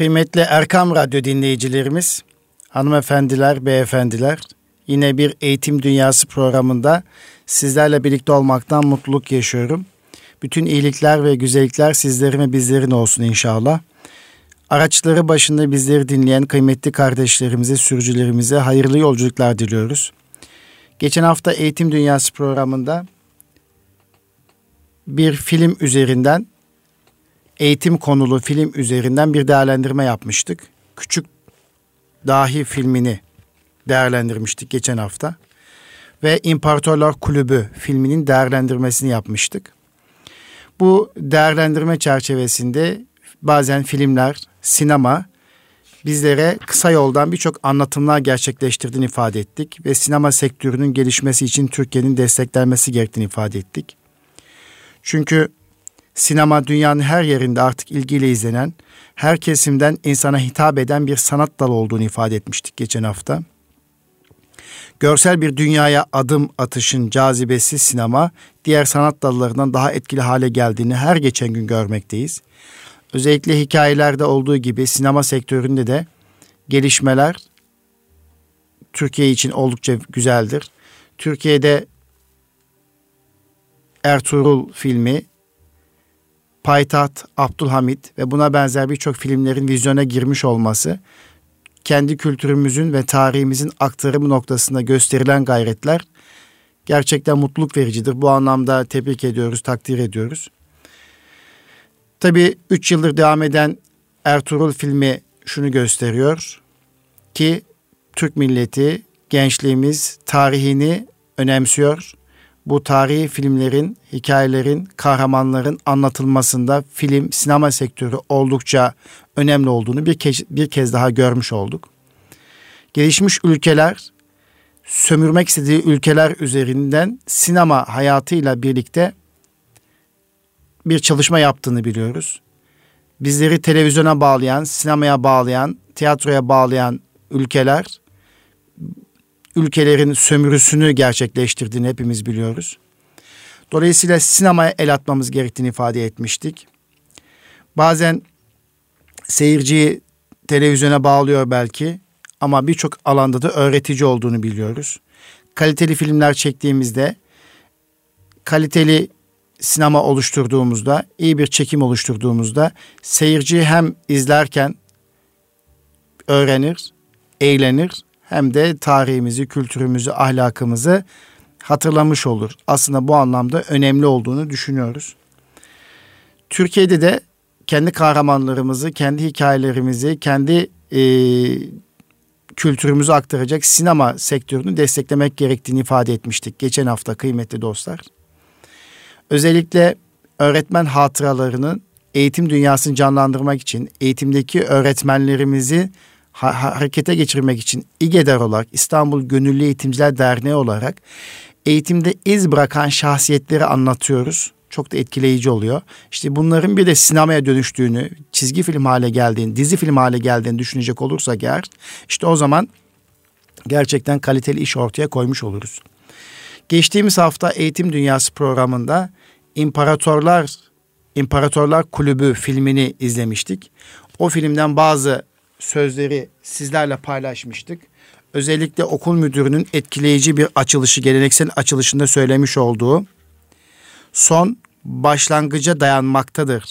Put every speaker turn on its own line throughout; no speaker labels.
Kıymetli Erkam Radyo dinleyicilerimiz, hanımefendiler, beyefendiler, yine bir Eğitim Dünyası programında sizlerle birlikte olmaktan mutluluk yaşıyorum. Bütün iyilikler ve güzellikler sizlerin ve bizlerin olsun inşallah. Araçları başında bizleri dinleyen kıymetli kardeşlerimize, sürücülerimize hayırlı yolculuklar diliyoruz. Geçen hafta Eğitim Dünyası programında bir film üzerinden eğitim konulu film üzerinden bir değerlendirme yapmıştık. Küçük Dahi filmini değerlendirmiştik geçen hafta. Ve İmparatorlar Kulübü filminin değerlendirmesini yapmıştık. Bu değerlendirme çerçevesinde bazen filmler, sinema bizlere kısa yoldan birçok anlatımlar gerçekleştirdiğini ifade ettik ve sinema sektörünün gelişmesi için Türkiye'nin desteklenmesi gerektiğini ifade ettik. Çünkü Sinema dünyanın her yerinde artık ilgiyle izlenen, her kesimden insana hitap eden bir sanat dalı olduğunu ifade etmiştik geçen hafta. Görsel bir dünyaya adım atışın cazibesi sinema, diğer sanat dallarından daha etkili hale geldiğini her geçen gün görmekteyiz. Özellikle hikayelerde olduğu gibi sinema sektöründe de gelişmeler Türkiye için oldukça güzeldir. Türkiye'de Ertuğrul filmi Payitaht, Abdülhamit ve buna benzer birçok filmlerin vizyona girmiş olması kendi kültürümüzün ve tarihimizin aktarımı noktasında gösterilen gayretler gerçekten mutluluk vericidir. Bu anlamda tebrik ediyoruz, takdir ediyoruz. Tabii 3 yıldır devam eden Ertuğrul filmi şunu gösteriyor ki Türk milleti, gençliğimiz tarihini önemsiyor bu tarihi filmlerin, hikayelerin, kahramanların anlatılmasında film, sinema sektörü oldukça önemli olduğunu bir kez, bir kez daha görmüş olduk. Gelişmiş ülkeler sömürmek istediği ülkeler üzerinden sinema hayatıyla birlikte bir çalışma yaptığını biliyoruz. Bizleri televizyona bağlayan, sinemaya bağlayan, tiyatroya bağlayan ülkeler ülkelerin sömürüsünü gerçekleştirdiğini hepimiz biliyoruz. Dolayısıyla sinemaya el atmamız gerektiğini ifade etmiştik. Bazen seyirciyi televizyona bağlıyor belki ama birçok alanda da öğretici olduğunu biliyoruz. Kaliteli filmler çektiğimizde, kaliteli sinema oluşturduğumuzda, iyi bir çekim oluşturduğumuzda seyirci hem izlerken öğrenir, eğlenir hem de tarihimizi, kültürümüzü, ahlakımızı hatırlamış olur. Aslında bu anlamda önemli olduğunu düşünüyoruz. Türkiye'de de kendi kahramanlarımızı, kendi hikayelerimizi, kendi e, kültürümüzü aktaracak sinema sektörünü desteklemek gerektiğini ifade etmiştik geçen hafta kıymetli dostlar. Özellikle öğretmen hatıralarının eğitim dünyasını canlandırmak için eğitimdeki öğretmenlerimizi harekete geçirmek için İGEDER olarak İstanbul Gönüllü Eğitimciler Derneği olarak eğitimde iz bırakan şahsiyetleri anlatıyoruz. Çok da etkileyici oluyor. İşte bunların bir de sinemaya dönüştüğünü, çizgi film hale geldiğini, dizi film hale geldiğini düşünecek olursak eğer işte o zaman gerçekten kaliteli iş ortaya koymuş oluruz. Geçtiğimiz hafta Eğitim Dünyası programında İmparatorlar İmparatorlar Kulübü filmini izlemiştik. O filmden bazı sözleri sizlerle paylaşmıştık. Özellikle okul müdürünün etkileyici bir açılışı, geleneksel açılışında söylemiş olduğu son başlangıca dayanmaktadır.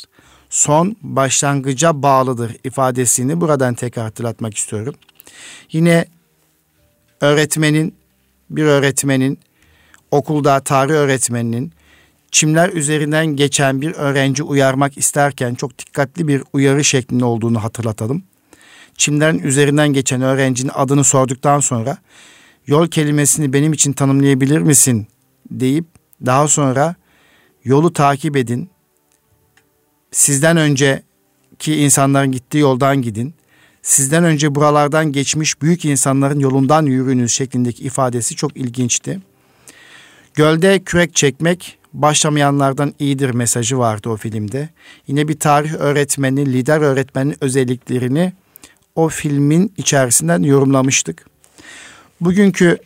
Son başlangıca bağlıdır ifadesini buradan tekrar hatırlatmak istiyorum. Yine öğretmenin, bir öğretmenin, okulda tarih öğretmeninin çimler üzerinden geçen bir öğrenci uyarmak isterken çok dikkatli bir uyarı şeklinde olduğunu hatırlatalım çimlerin üzerinden geçen öğrencinin adını sorduktan sonra yol kelimesini benim için tanımlayabilir misin deyip daha sonra yolu takip edin. Sizden önceki insanların gittiği yoldan gidin. Sizden önce buralardan geçmiş büyük insanların yolundan yürüyünüz şeklindeki ifadesi çok ilginçti. Gölde kürek çekmek başlamayanlardan iyidir mesajı vardı o filmde. Yine bir tarih öğretmeni, lider öğretmenin özelliklerini o filmin içerisinden yorumlamıştık. Bugünkü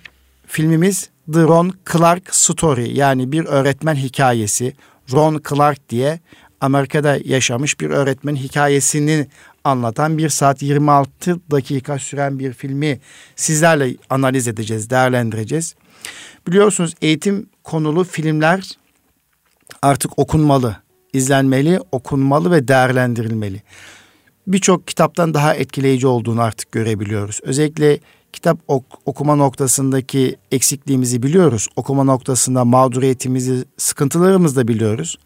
filmimiz The Ron Clark Story yani bir öğretmen hikayesi. Ron Clark diye Amerika'da yaşamış bir öğretmen hikayesini anlatan 1 saat 26 dakika süren bir filmi sizlerle analiz edeceğiz, değerlendireceğiz. Biliyorsunuz eğitim konulu filmler artık okunmalı, izlenmeli, okunmalı ve değerlendirilmeli. Birçok kitaptan daha etkileyici olduğunu artık görebiliyoruz. Özellikle kitap ok- okuma noktasındaki eksikliğimizi biliyoruz. Okuma noktasında mağduriyetimizi, sıkıntılarımızı da biliyoruz.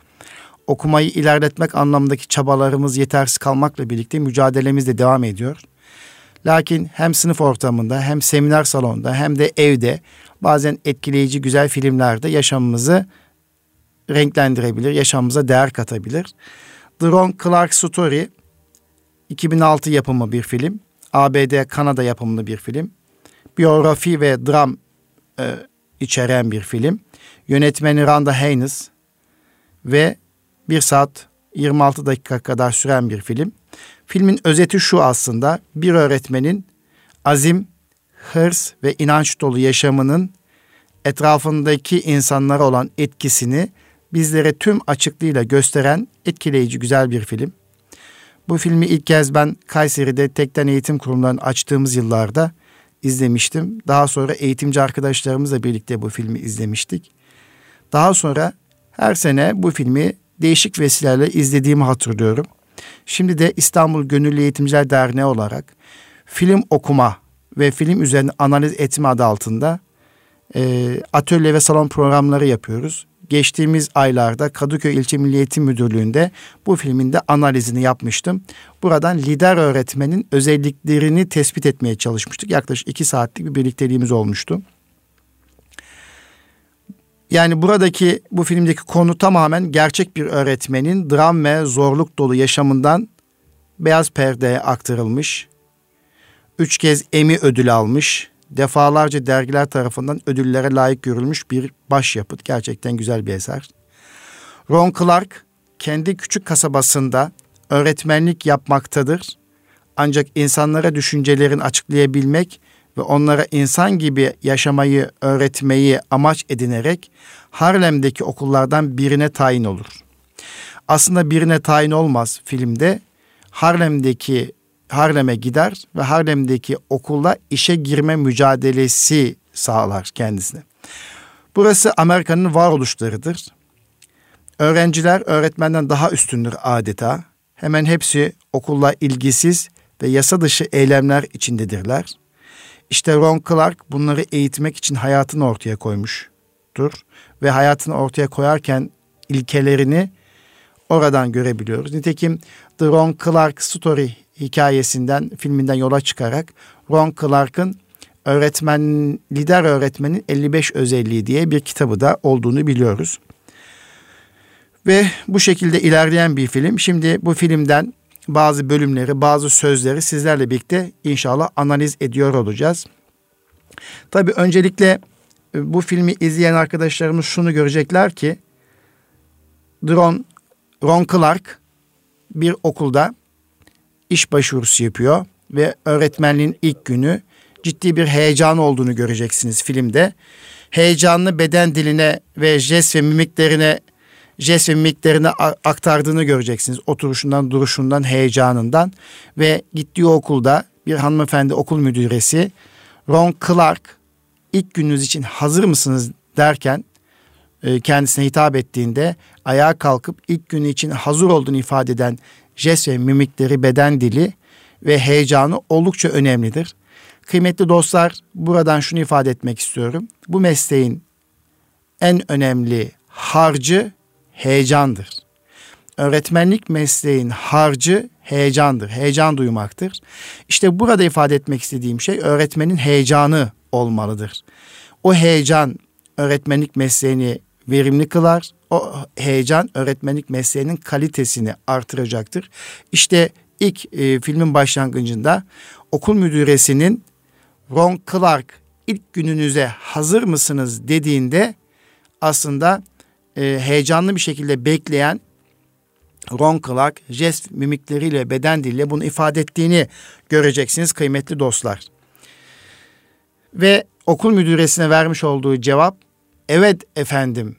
Okumayı ilerletmek anlamındaki çabalarımız yetersiz kalmakla birlikte mücadelemiz de devam ediyor. Lakin hem sınıf ortamında hem seminer salonunda hem de evde bazen etkileyici güzel filmlerde yaşamımızı renklendirebilir, yaşamımıza değer katabilir. The Clark Story 2006 yapımı bir film. ABD, Kanada yapımlı bir film. Biyografi ve dram e, içeren bir film. Yönetmeni Randa Haynes ve 1 saat 26 dakika kadar süren bir film. Filmin özeti şu aslında. Bir öğretmenin azim, hırs ve inanç dolu yaşamının etrafındaki insanlara olan etkisini bizlere tüm açıklığıyla gösteren etkileyici güzel bir film. Bu filmi ilk kez ben Kayseri'de tekten eğitim kurumlarını açtığımız yıllarda izlemiştim. Daha sonra eğitimci arkadaşlarımızla birlikte bu filmi izlemiştik. Daha sonra her sene bu filmi değişik vesilelerle izlediğimi hatırlıyorum. Şimdi de İstanbul Gönüllü Eğitimciler Derneği olarak film okuma ve film üzerine analiz etme adı altında e, atölye ve salon programları yapıyoruz. Geçtiğimiz aylarda Kadıköy İlçe Milli Eğitim Müdürlüğü'nde bu filmin de analizini yapmıştım. Buradan lider öğretmenin özelliklerini tespit etmeye çalışmıştık. Yaklaşık iki saatlik bir birlikteliğimiz olmuştu. Yani buradaki bu filmdeki konu tamamen gerçek bir öğretmenin dram ve zorluk dolu yaşamından beyaz perdeye aktarılmış. Üç kez Emmy ödülü almış. Defalarca dergiler tarafından ödüllere layık görülmüş bir başyapıt. Gerçekten güzel bir eser. Ron Clark kendi küçük kasabasında öğretmenlik yapmaktadır. Ancak insanlara düşüncelerini açıklayabilmek ve onlara insan gibi yaşamayı öğretmeyi amaç edinerek Harlem'deki okullardan birine tayin olur. Aslında birine tayin olmaz filmde. Harlem'deki Harlem'e gider ve Harlem'deki okulda işe girme mücadelesi sağlar kendisine. Burası Amerika'nın varoluşlarıdır. Öğrenciler öğretmenden daha üstündür adeta. Hemen hepsi okulla ilgisiz ve yasa dışı eylemler içindedirler. İşte Ron Clark bunları eğitmek için hayatını ortaya koymuştur. Ve hayatını ortaya koyarken ilkelerini oradan görebiliyoruz. Nitekim The Ron Clark Story hikayesinden, filminden yola çıkarak Ron Clark'ın öğretmen, lider öğretmenin 55 özelliği diye bir kitabı da olduğunu biliyoruz. Ve bu şekilde ilerleyen bir film. Şimdi bu filmden bazı bölümleri, bazı sözleri sizlerle birlikte inşallah analiz ediyor olacağız. Tabii öncelikle e, bu filmi izleyen arkadaşlarımız şunu görecekler ki Ron, Ron Clark bir okulda iş başvurusu yapıyor ve öğretmenliğin ilk günü ciddi bir heyecan olduğunu göreceksiniz filmde. Heyecanlı beden diline ve jest ve mimiklerine jest ve mimiklerini aktardığını göreceksiniz. Oturuşundan, duruşundan, heyecanından ve gittiği okulda bir hanımefendi okul müdüresi Ron Clark ilk gününüz için hazır mısınız derken e, kendisine hitap ettiğinde ayağa kalkıp ilk günü için hazır olduğunu ifade eden jest ve mimikleri, beden dili ve heyecanı oldukça önemlidir. Kıymetli dostlar buradan şunu ifade etmek istiyorum. Bu mesleğin en önemli harcı heyecandır. Öğretmenlik mesleğin harcı heyecandır. Heyecan duymaktır. İşte burada ifade etmek istediğim şey öğretmenin heyecanı olmalıdır. O heyecan öğretmenlik mesleğini verimli kılar. O heyecan öğretmenlik mesleğinin kalitesini artıracaktır. İşte ilk e, filmin başlangıcında okul müdüresinin Ron Clark ilk gününüze hazır mısınız dediğinde aslında e, heyecanlı bir şekilde bekleyen Ron Clark jest mimikleriyle beden diliyle bunu ifade ettiğini göreceksiniz kıymetli dostlar. Ve okul müdüresine vermiş olduğu cevap evet efendim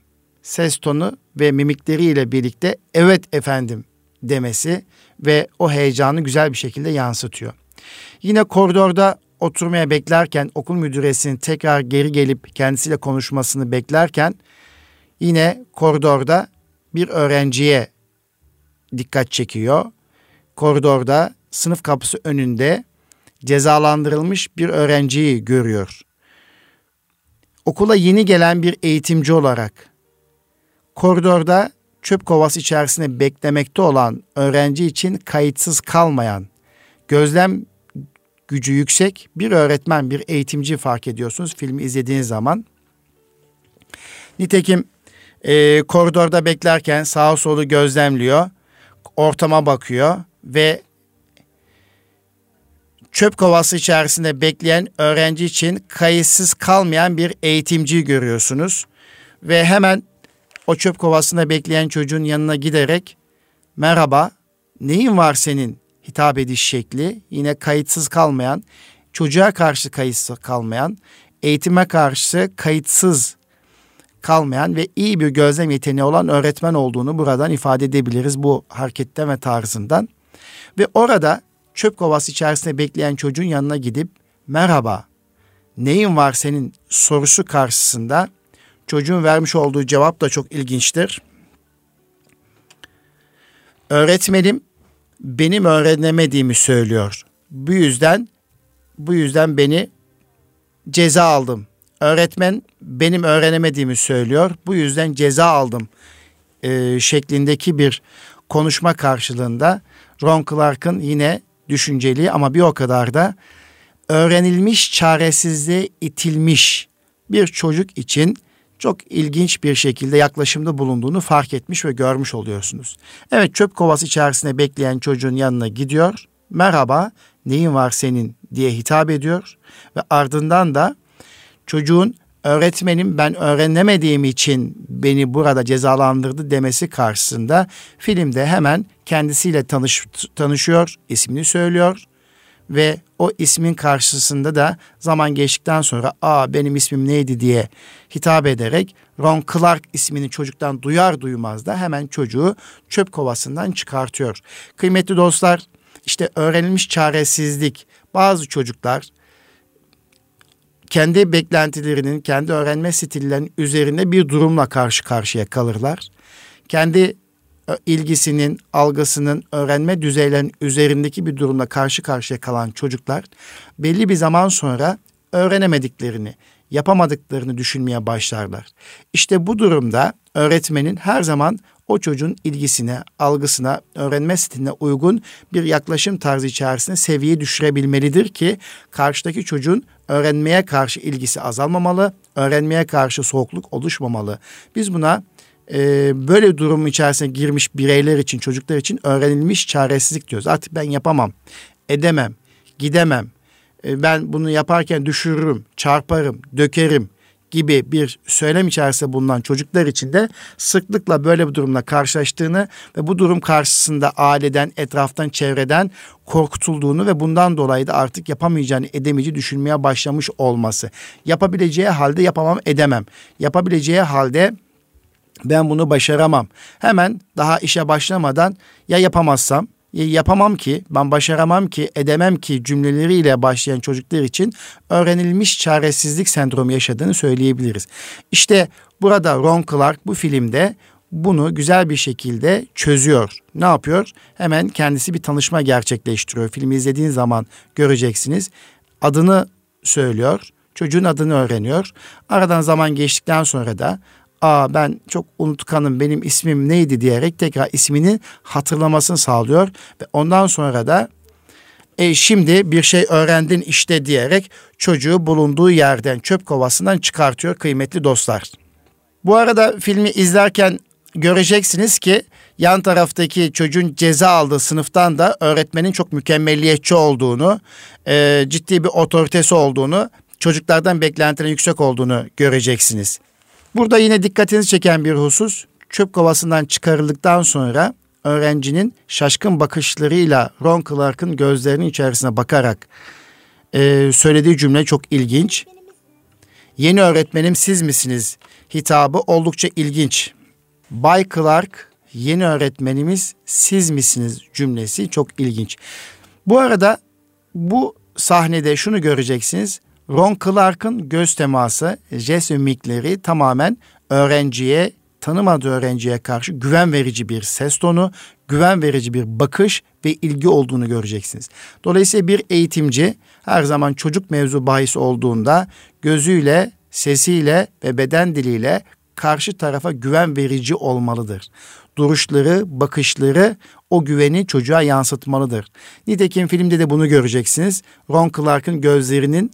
ses tonu ve mimikleriyle birlikte evet efendim demesi ve o heyecanı güzel bir şekilde yansıtıyor. Yine koridorda oturmaya beklerken okul müdüresinin tekrar geri gelip kendisiyle konuşmasını beklerken yine koridorda bir öğrenciye dikkat çekiyor. Koridorda sınıf kapısı önünde cezalandırılmış bir öğrenciyi görüyor. Okula yeni gelen bir eğitimci olarak koridorda çöp kovası içerisinde beklemekte olan öğrenci için kayıtsız kalmayan, gözlem gücü yüksek bir öğretmen, bir eğitimci fark ediyorsunuz filmi izlediğiniz zaman. Nitekim e, koridorda beklerken sağa solu gözlemliyor, ortama bakıyor ve çöp kovası içerisinde bekleyen öğrenci için kayıtsız kalmayan bir eğitimci görüyorsunuz. Ve hemen o çöp kovasında bekleyen çocuğun yanına giderek merhaba neyin var senin hitap ediş şekli yine kayıtsız kalmayan çocuğa karşı kayıtsız kalmayan eğitime karşı kayıtsız kalmayan ve iyi bir gözlem yeteneği olan öğretmen olduğunu buradan ifade edebiliriz bu hareketten ve tarzından. Ve orada çöp kovası içerisinde bekleyen çocuğun yanına gidip merhaba neyin var senin sorusu karşısında çocuğun vermiş olduğu cevap da çok ilginçtir. Öğretmenim benim öğrenemediğimi söylüyor. Bu yüzden bu yüzden beni ceza aldım. Öğretmen benim öğrenemediğimi söylüyor. Bu yüzden ceza aldım e, şeklindeki bir konuşma karşılığında Ron Clark'ın yine düşünceli ama bir o kadar da öğrenilmiş çaresizliğe itilmiş bir çocuk için çok ilginç bir şekilde yaklaşımda bulunduğunu fark etmiş ve görmüş oluyorsunuz. Evet çöp kovası içerisinde bekleyen çocuğun yanına gidiyor. Merhaba neyin var senin diye hitap ediyor ve ardından da çocuğun öğretmenim ben öğrenemediğim için beni burada cezalandırdı demesi karşısında filmde hemen kendisiyle tanış, tanışıyor, ismini söylüyor ve o ismin karşısında da zaman geçtikten sonra aa benim ismim neydi diye hitap ederek Ron Clark ismini çocuktan duyar duymaz da hemen çocuğu çöp kovasından çıkartıyor. Kıymetli dostlar işte öğrenilmiş çaresizlik bazı çocuklar kendi beklentilerinin, kendi öğrenme stillerinin üzerinde bir durumla karşı karşıya kalırlar. Kendi ilgisinin, algısının, öğrenme düzeylerinin üzerindeki bir durumla karşı karşıya kalan çocuklar belli bir zaman sonra öğrenemediklerini, yapamadıklarını düşünmeye başlarlar. İşte bu durumda öğretmenin her zaman o çocuğun ilgisine, algısına, öğrenme stiline uygun bir yaklaşım tarzı içerisinde seviye düşürebilmelidir ki karşıdaki çocuğun öğrenmeye karşı ilgisi azalmamalı, öğrenmeye karşı soğukluk oluşmamalı. Biz buna e, böyle durum içerisine girmiş bireyler için, çocuklar için öğrenilmiş çaresizlik diyoruz. Artık ben yapamam, edemem, gidemem. E, ben bunu yaparken düşürürüm, çarparım, dökerim gibi bir söylem içerisinde bulunan çocuklar için de sıklıkla böyle bir durumla karşılaştığını ve bu durum karşısında aileden, etraftan, çevreden korkutulduğunu ve bundan dolayı da artık yapamayacağını, edemeyeceğini düşünmeye başlamış olması. Yapabileceği halde yapamam, edemem. Yapabileceği halde ben bunu başaramam. Hemen daha işe başlamadan ya yapamazsam yapamam ki, ben başaramam ki, edemem ki cümleleriyle başlayan çocuklar için öğrenilmiş çaresizlik sendromu yaşadığını söyleyebiliriz. İşte burada Ron Clark bu filmde bunu güzel bir şekilde çözüyor. Ne yapıyor? Hemen kendisi bir tanışma gerçekleştiriyor. Filmi izlediğin zaman göreceksiniz. Adını söylüyor. Çocuğun adını öğreniyor. Aradan zaman geçtikten sonra da aa ben çok unutkanım benim ismim neydi diyerek tekrar ismini hatırlamasını sağlıyor ve ondan sonra da e şimdi bir şey öğrendin işte diyerek çocuğu bulunduğu yerden çöp kovasından çıkartıyor kıymetli dostlar. Bu arada filmi izlerken göreceksiniz ki yan taraftaki çocuğun ceza aldığı sınıftan da öğretmenin çok mükemmelliyetçi olduğunu, e, ciddi bir otoritesi olduğunu, çocuklardan beklentilerin yüksek olduğunu göreceksiniz. Burada yine dikkatinizi çeken bir husus çöp kovasından çıkarıldıktan sonra öğrencinin şaşkın bakışlarıyla Ron Clark'ın gözlerinin içerisine bakarak e, söylediği cümle çok ilginç. Yeni öğretmenim siz misiniz? Hitabı oldukça ilginç. Bay Clark yeni öğretmenimiz siz misiniz cümlesi çok ilginç. Bu arada bu sahnede şunu göreceksiniz. Ron Clark'ın göz teması, jest mimikleri tamamen öğrenciye, tanımadığı öğrenciye karşı güven verici bir ses tonu, güven verici bir bakış ve ilgi olduğunu göreceksiniz. Dolayısıyla bir eğitimci her zaman çocuk mevzu bahis olduğunda gözüyle, sesiyle ve beden diliyle karşı tarafa güven verici olmalıdır. Duruşları, bakışları o güveni çocuğa yansıtmalıdır. Nitekim filmde de bunu göreceksiniz. Ron Clark'ın gözlerinin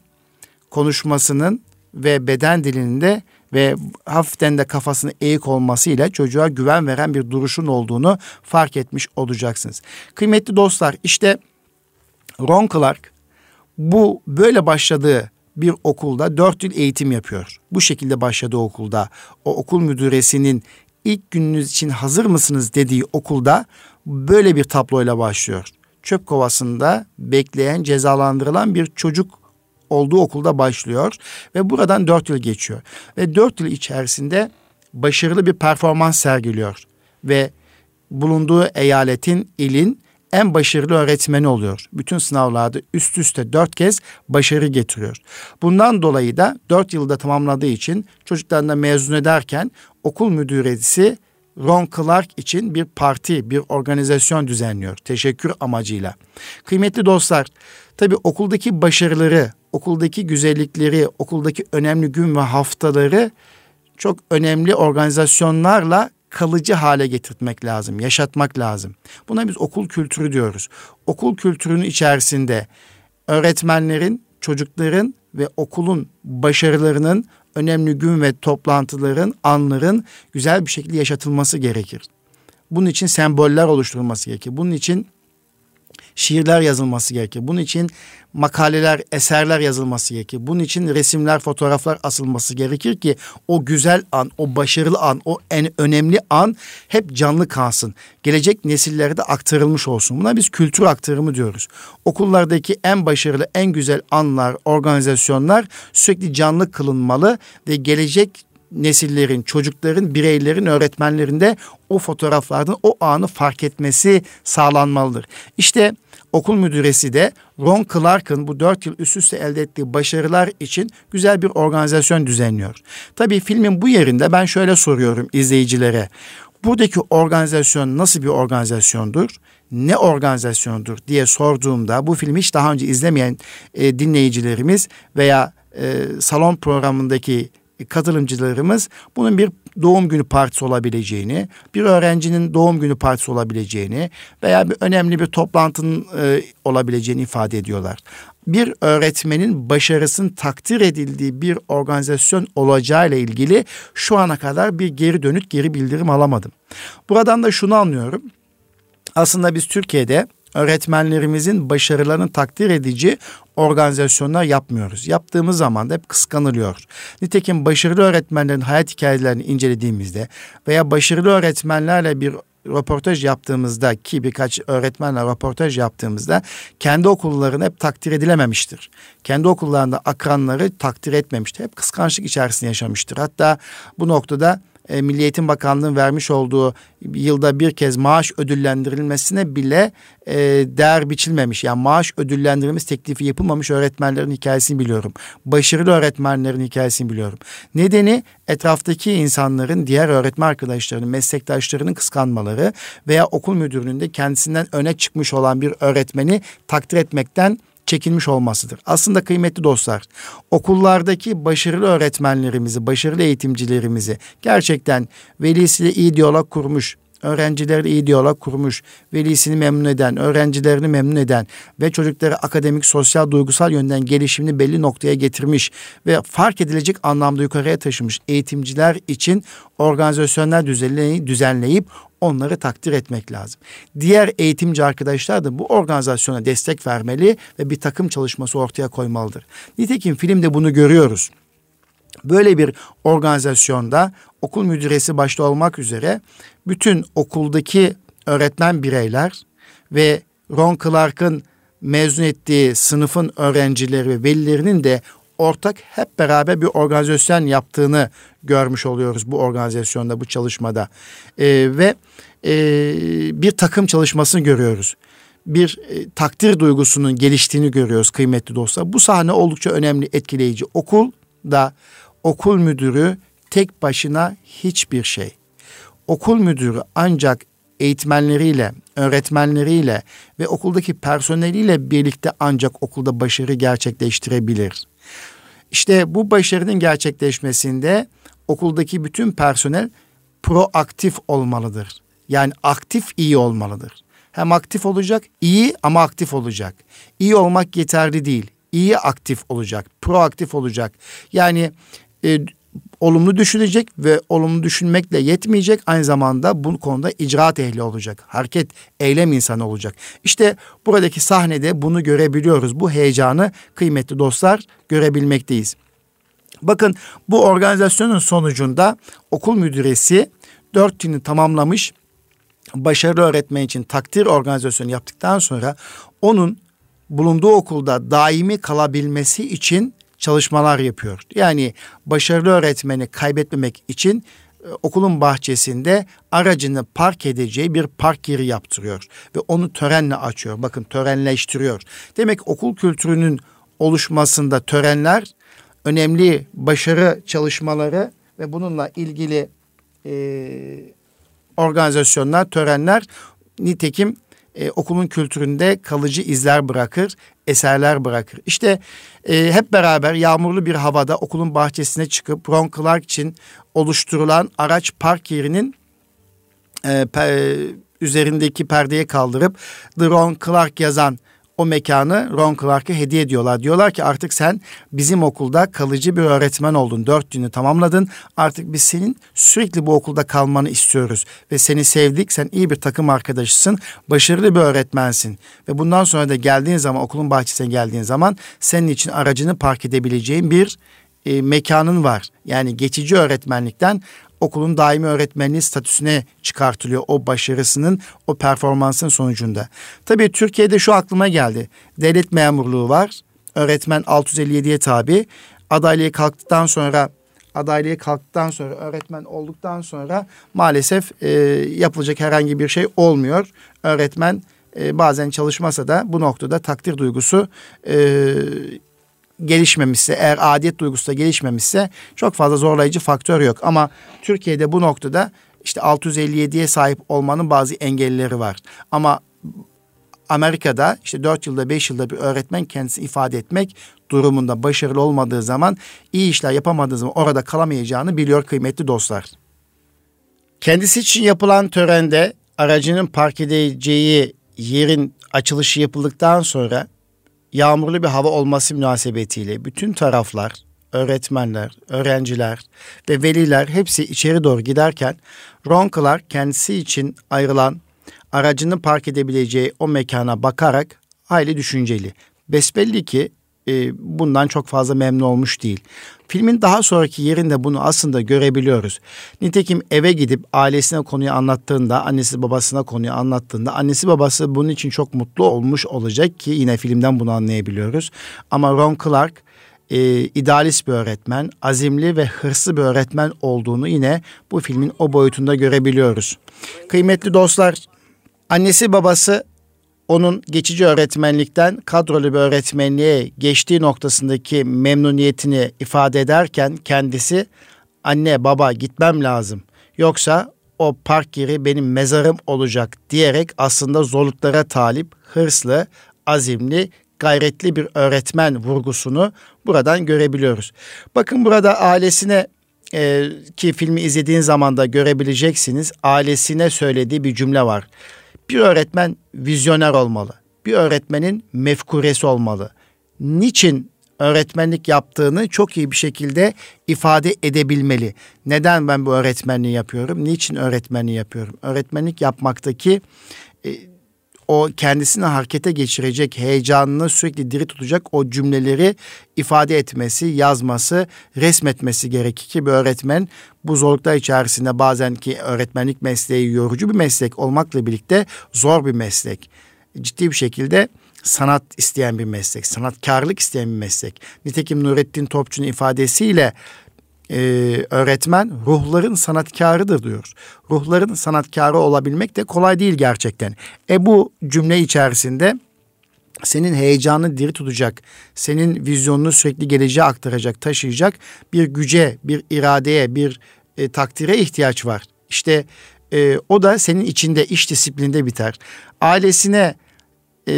konuşmasının ve beden dilinde ve hafiften de kafasını eğik olmasıyla çocuğa güven veren bir duruşun olduğunu fark etmiş olacaksınız. Kıymetli dostlar işte Ron Clark bu böyle başladığı bir okulda dört yıl eğitim yapıyor. Bu şekilde başladığı okulda o okul müdüresinin ilk gününüz için hazır mısınız dediği okulda böyle bir tabloyla başlıyor. Çöp kovasında bekleyen cezalandırılan bir çocuk olduğu okulda başlıyor ve buradan dört yıl geçiyor. Ve dört yıl içerisinde başarılı bir performans sergiliyor ve bulunduğu eyaletin, ilin en başarılı öğretmeni oluyor. Bütün sınavlarda üst üste dört kez başarı getiriyor. Bundan dolayı da dört yılda tamamladığı için çocuklarını mezun ederken okul müdüresi Ron Clark için bir parti, bir organizasyon düzenliyor teşekkür amacıyla. Kıymetli dostlar, tabii okuldaki başarıları, okuldaki güzellikleri, okuldaki önemli gün ve haftaları çok önemli organizasyonlarla kalıcı hale getirtmek lazım, yaşatmak lazım. Buna biz okul kültürü diyoruz. Okul kültürünün içerisinde öğretmenlerin, çocukların ve okulun başarılarının önemli gün ve toplantıların, anların güzel bir şekilde yaşatılması gerekir. Bunun için semboller oluşturulması gerekir. Bunun için şiirler yazılması gerekir. Bunun için makaleler, eserler yazılması gerekir. Bunun için resimler, fotoğraflar asılması gerekir ki o güzel an, o başarılı an, o en önemli an hep canlı kalsın. Gelecek nesillere de aktarılmış olsun. Buna biz kültür aktarımı diyoruz. Okullardaki en başarılı, en güzel anlar, organizasyonlar sürekli canlı kılınmalı ve gelecek nesillerin, çocukların, bireylerin, öğretmenlerinde o fotoğraflardan o anı fark etmesi sağlanmalıdır. İşte okul müdüresi de Ron Clark'ın bu dört yıl üst üste elde ettiği başarılar için güzel bir organizasyon düzenliyor. Tabii filmin bu yerinde ben şöyle soruyorum izleyicilere. Buradaki organizasyon nasıl bir organizasyondur? Ne organizasyondur diye sorduğumda bu filmi hiç daha önce izlemeyen e, dinleyicilerimiz veya e, salon programındaki katılımcılarımız bunun bir doğum günü partisi olabileceğini, bir öğrencinin doğum günü partisi olabileceğini veya bir önemli bir toplantının e, olabileceğini ifade ediyorlar. Bir öğretmenin başarısının takdir edildiği bir organizasyon olacağıyla ilgili şu ana kadar bir geri dönüt, geri bildirim alamadım. Buradan da şunu anlıyorum. Aslında biz Türkiye'de öğretmenlerimizin başarılarını takdir edici organizasyonlar yapmıyoruz. Yaptığımız zaman da hep kıskanılıyor. Nitekim başarılı öğretmenlerin hayat hikayelerini incelediğimizde veya başarılı öğretmenlerle bir röportaj yaptığımızda ki birkaç öğretmenle röportaj yaptığımızda kendi okullarını hep takdir edilememiştir. Kendi okullarında akranları takdir etmemiştir. Hep kıskançlık içerisinde yaşamıştır. Hatta bu noktada e, Milli Eğitim Bakanlığı'nın vermiş olduğu yılda bir kez maaş ödüllendirilmesine bile e, değer biçilmemiş. Yani maaş ödüllendirilmesi teklifi yapılmamış öğretmenlerin hikayesini biliyorum. Başarılı öğretmenlerin hikayesini biliyorum. Nedeni etraftaki insanların diğer öğretmen arkadaşlarının, meslektaşlarının kıskanmaları veya okul müdürünün de kendisinden öne çıkmış olan bir öğretmeni takdir etmekten çekilmiş olmasıdır. Aslında kıymetli dostlar, okullardaki başarılı öğretmenlerimizi, başarılı eğitimcilerimizi gerçekten velisiyle iyi diyalog kurmuş, öğrencilerle iyi diyalog kurmuş, velisini memnun eden, öğrencilerini memnun eden ve çocukları akademik, sosyal, duygusal yönden gelişimini belli noktaya getirmiş ve fark edilecek anlamda yukarıya taşımış eğitimciler için organizasyonlar düzenleyip, düzenleyip onları takdir etmek lazım. Diğer eğitimci arkadaşlar da bu organizasyona destek vermeli ve bir takım çalışması ortaya koymalıdır. Nitekim filmde bunu görüyoruz. Böyle bir organizasyonda okul müdüresi başta olmak üzere bütün okuldaki öğretmen bireyler ve Ron Clark'ın mezun ettiği sınıfın öğrencileri ve velilerinin de ortak hep beraber bir organizasyon yaptığını görmüş oluyoruz bu organizasyonda, bu çalışmada. Ee, ve e, bir takım çalışmasını görüyoruz. Bir e, takdir duygusunun geliştiğini görüyoruz kıymetli dostlar. Bu sahne oldukça önemli, etkileyici. Okul da okul müdürü tek başına hiçbir şey. Okul müdürü ancak eğitmenleriyle, öğretmenleriyle ve okuldaki personeliyle birlikte ancak okulda başarı gerçekleştirebilir. İşte bu başarının gerçekleşmesinde okuldaki bütün personel proaktif olmalıdır. Yani aktif iyi olmalıdır. Hem aktif olacak, iyi ama aktif olacak. İyi olmak yeterli değil. İyi aktif olacak, proaktif olacak. Yani e, olumlu düşünecek ve olumlu düşünmekle yetmeyecek. Aynı zamanda bu konuda icraat ehli olacak. Hareket, eylem insanı olacak. İşte buradaki sahnede bunu görebiliyoruz. Bu heyecanı kıymetli dostlar görebilmekteyiz. Bakın bu organizasyonun sonucunda okul müdüresi dört yılını tamamlamış başarılı öğretmen için takdir organizasyonu yaptıktan sonra onun bulunduğu okulda daimi kalabilmesi için çalışmalar yapıyor. Yani başarılı öğretmeni kaybetmemek için e, okulun bahçesinde aracını park edeceği bir park yeri yaptırıyor ve onu törenle açıyor. Bakın törenleştiriyor. Demek okul kültürünün oluşmasında törenler önemli başarı çalışmaları ve bununla ilgili e, organizasyonlar, törenler nitekim e, okulun kültüründe kalıcı izler bırakır, eserler bırakır. İşte e, hep beraber yağmurlu bir havada okulun bahçesine çıkıp Ron Clark için oluşturulan araç park yerinin e, pe, üzerindeki perdeye kaldırıp The Ron Clark yazan o mekanı Ron Clark'a hediye ediyorlar. Diyorlar ki artık sen bizim okulda kalıcı bir öğretmen oldun. Dört günü tamamladın. Artık biz senin sürekli bu okulda kalmanı istiyoruz. Ve seni sevdik. Sen iyi bir takım arkadaşısın. Başarılı bir öğretmensin. Ve bundan sonra da geldiğin zaman okulun bahçesine geldiğin zaman senin için aracını park edebileceğin bir e, mekanın var. Yani geçici öğretmenlikten okulun daimi öğretmenliği statüsüne çıkartılıyor o başarısının, o performansın sonucunda. Tabii Türkiye'de şu aklıma geldi. Devlet memurluğu var. Öğretmen 657'ye tabi. Adaylığa kalktıktan sonra adaylığa kalktıktan sonra öğretmen olduktan sonra maalesef e, yapılacak herhangi bir şey olmuyor. Öğretmen e, bazen çalışmasa da bu noktada takdir duygusu e, gelişmemişse, eğer adiyet duygusu da gelişmemişse çok fazla zorlayıcı faktör yok. Ama Türkiye'de bu noktada işte 657'ye sahip olmanın bazı engelleri var. Ama Amerika'da işte 4 yılda 5 yılda bir öğretmen kendisini ifade etmek durumunda başarılı olmadığı zaman iyi işler yapamadığı zaman orada kalamayacağını biliyor kıymetli dostlar. Kendisi için yapılan törende aracının park edeceği yerin açılışı yapıldıktan sonra yağmurlu bir hava olması münasebetiyle bütün taraflar, öğretmenler, öğrenciler ve veliler hepsi içeri doğru giderken Ron Clark kendisi için ayrılan aracını park edebileceği o mekana bakarak hayli düşünceli. Besbelli ki e, bundan çok fazla memnun olmuş değil. Filmin daha sonraki yerinde bunu aslında görebiliyoruz. Nitekim eve gidip ailesine konuyu anlattığında, annesi babasına konuyu anlattığında annesi babası bunun için çok mutlu olmuş olacak ki yine filmden bunu anlayabiliyoruz. Ama Ron Clark e, idealist bir öğretmen, azimli ve hırslı bir öğretmen olduğunu yine bu filmin o boyutunda görebiliyoruz. Kıymetli dostlar, annesi babası onun geçici öğretmenlikten kadrolu bir öğretmenliğe geçtiği noktasındaki memnuniyetini ifade ederken kendisi anne baba gitmem lazım yoksa o park yeri benim mezarım olacak diyerek aslında zorluklara talip, hırslı, azimli, gayretli bir öğretmen vurgusunu buradan görebiliyoruz. Bakın burada ailesine e, ki filmi izlediğin zaman da görebileceksiniz. Ailesine söylediği bir cümle var. Bir öğretmen vizyoner olmalı. Bir öğretmenin mefkuresi olmalı. Niçin öğretmenlik yaptığını çok iyi bir şekilde ifade edebilmeli. Neden ben bu öğretmenliği yapıyorum? Niçin öğretmenliği yapıyorum? Öğretmenlik yapmaktaki e, o kendisini harekete geçirecek, heyecanını sürekli diri tutacak o cümleleri ifade etmesi, yazması, resmetmesi gerekir ki bir öğretmen bu zorluklar içerisinde bazen ki öğretmenlik mesleği yorucu bir meslek olmakla birlikte zor bir meslek. Ciddi bir şekilde sanat isteyen bir meslek, sanatkarlık isteyen bir meslek. Nitekim Nurettin Topçu'nun ifadesiyle e, öğretmen ruhların sanatkarıdır diyor. Ruhların sanatkarı olabilmek de kolay değil gerçekten. E bu cümle içerisinde senin heyecanını diri tutacak, senin vizyonunu sürekli geleceğe aktaracak, taşıyacak bir güce, bir iradeye, bir e, takdire ihtiyaç var. İşte e, o da senin içinde iş disiplinde biter. Ailesine e,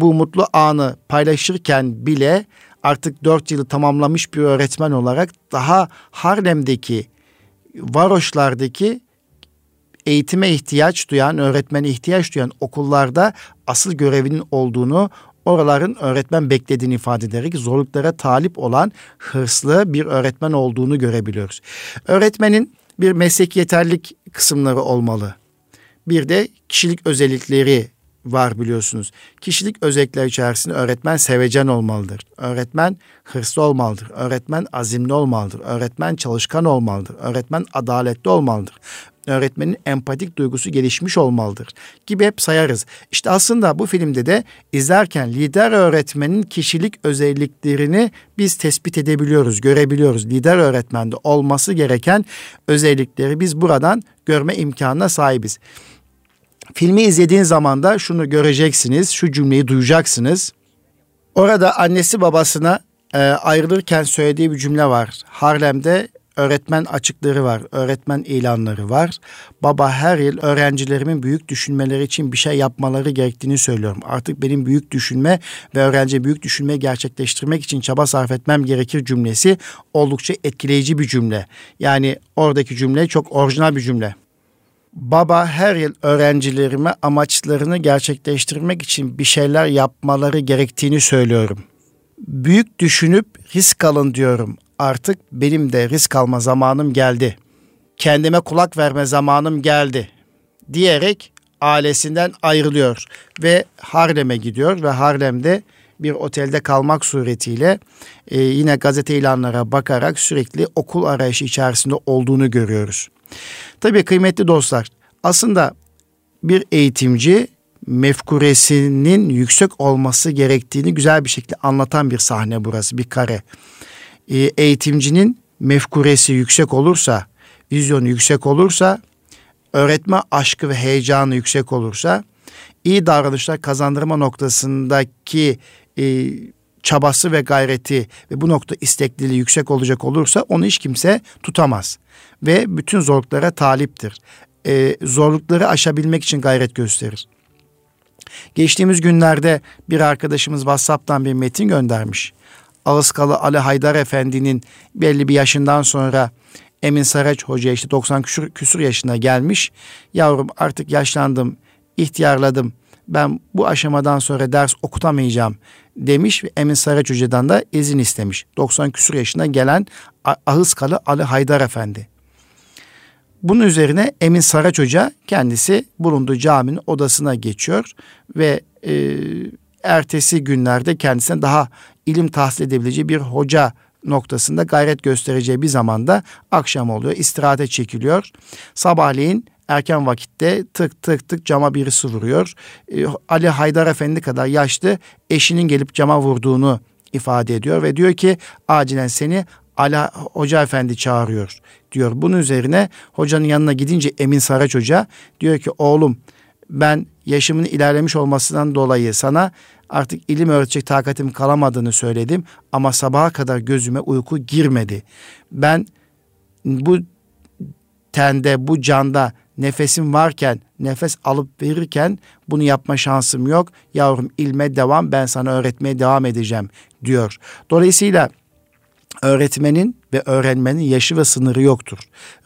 bu mutlu anı paylaşırken bile artık dört yılı tamamlamış bir öğretmen olarak daha Harlem'deki varoşlardaki eğitime ihtiyaç duyan, öğretmene ihtiyaç duyan okullarda asıl görevinin olduğunu, oraların öğretmen beklediğini ifade ederek zorluklara talip olan hırslı bir öğretmen olduğunu görebiliyoruz. Öğretmenin bir meslek yeterlik kısımları olmalı. Bir de kişilik özellikleri var biliyorsunuz. Kişilik özellikler içerisinde öğretmen sevecen olmalıdır. Öğretmen hırslı olmalıdır. Öğretmen azimli olmalıdır. Öğretmen çalışkan olmalıdır. Öğretmen adaletli olmalıdır. Öğretmenin empatik duygusu gelişmiş olmalıdır gibi hep sayarız. İşte aslında bu filmde de izlerken lider öğretmenin kişilik özelliklerini biz tespit edebiliyoruz, görebiliyoruz. Lider öğretmende olması gereken özellikleri biz buradan görme imkanına sahibiz. Filmi izlediğin zaman da şunu göreceksiniz, şu cümleyi duyacaksınız. Orada annesi babasına e, ayrılırken söylediği bir cümle var. Harlem'de öğretmen açıkları var, öğretmen ilanları var. Baba her yıl öğrencilerimin büyük düşünmeleri için bir şey yapmaları gerektiğini söylüyorum. Artık benim büyük düşünme ve öğrenci büyük düşünme gerçekleştirmek için çaba sarf etmem gerekir cümlesi oldukça etkileyici bir cümle. Yani oradaki cümle çok orijinal bir cümle. Baba her yıl öğrencilerime amaçlarını gerçekleştirmek için bir şeyler yapmaları gerektiğini söylüyorum. Büyük düşünüp risk alın diyorum. Artık benim de risk alma zamanım geldi. Kendime kulak verme zamanım geldi diyerek ailesinden ayrılıyor ve Harlem'e gidiyor ve Harlem'de bir otelde kalmak suretiyle e, yine gazete ilanlara bakarak sürekli okul arayışı içerisinde olduğunu görüyoruz. Tabii kıymetli dostlar aslında bir eğitimci mefkuresinin yüksek olması gerektiğini güzel bir şekilde anlatan bir sahne burası bir kare. Ee, eğitimcinin mefkuresi yüksek olursa, vizyonu yüksek olursa, öğretme aşkı ve heyecanı yüksek olursa, iyi davranışlar kazandırma noktasındaki e, çabası ve gayreti ve bu nokta istekliliği yüksek olacak olursa onu hiç kimse tutamaz ve bütün zorluklara taliptir. Ee, zorlukları aşabilmek için gayret gösterir. Geçtiğimiz günlerde bir arkadaşımız WhatsApp'tan bir metin göndermiş. Ağızkalı Ali Haydar Efendi'nin belli bir yaşından sonra Emin Saraç Hoca işte 90 küsur, küsur yaşına gelmiş. Yavrum artık yaşlandım, ihtiyarladım. Ben bu aşamadan sonra ders okutamayacağım demiş ve Emin Saraç Hoca'dan da izin istemiş. 90 küsur yaşına gelen Ahıskalı Ali Haydar Efendi. Bunun üzerine Emin Saraç Hoca kendisi bulunduğu caminin odasına geçiyor ve e, ertesi günlerde kendisine daha ilim tahsil edebileceği bir hoca noktasında gayret göstereceği bir zamanda akşam oluyor. İstirahate çekiliyor. Sabahleyin erken vakitte tık tık tık cama birisi vuruyor. E, Ali Haydar Efendi kadar yaşlı eşinin gelip cama vurduğunu ifade ediyor ve diyor ki acilen seni Ala Hoca Efendi çağırıyor diyor. Bunun üzerine hocanın yanına gidince Emin Saraç Hoca diyor ki oğlum ben yaşımın ilerlemiş olmasından dolayı sana artık ilim öğretecek takatim kalamadığını söyledim ama sabaha kadar gözüme uyku girmedi. Ben bu tende, bu canda nefesim varken, nefes alıp verirken bunu yapma şansım yok. Yavrum ilme devam ben sana öğretmeye devam edeceğim diyor. Dolayısıyla öğretmenin ve öğrenmenin yaşı ve sınırı yoktur.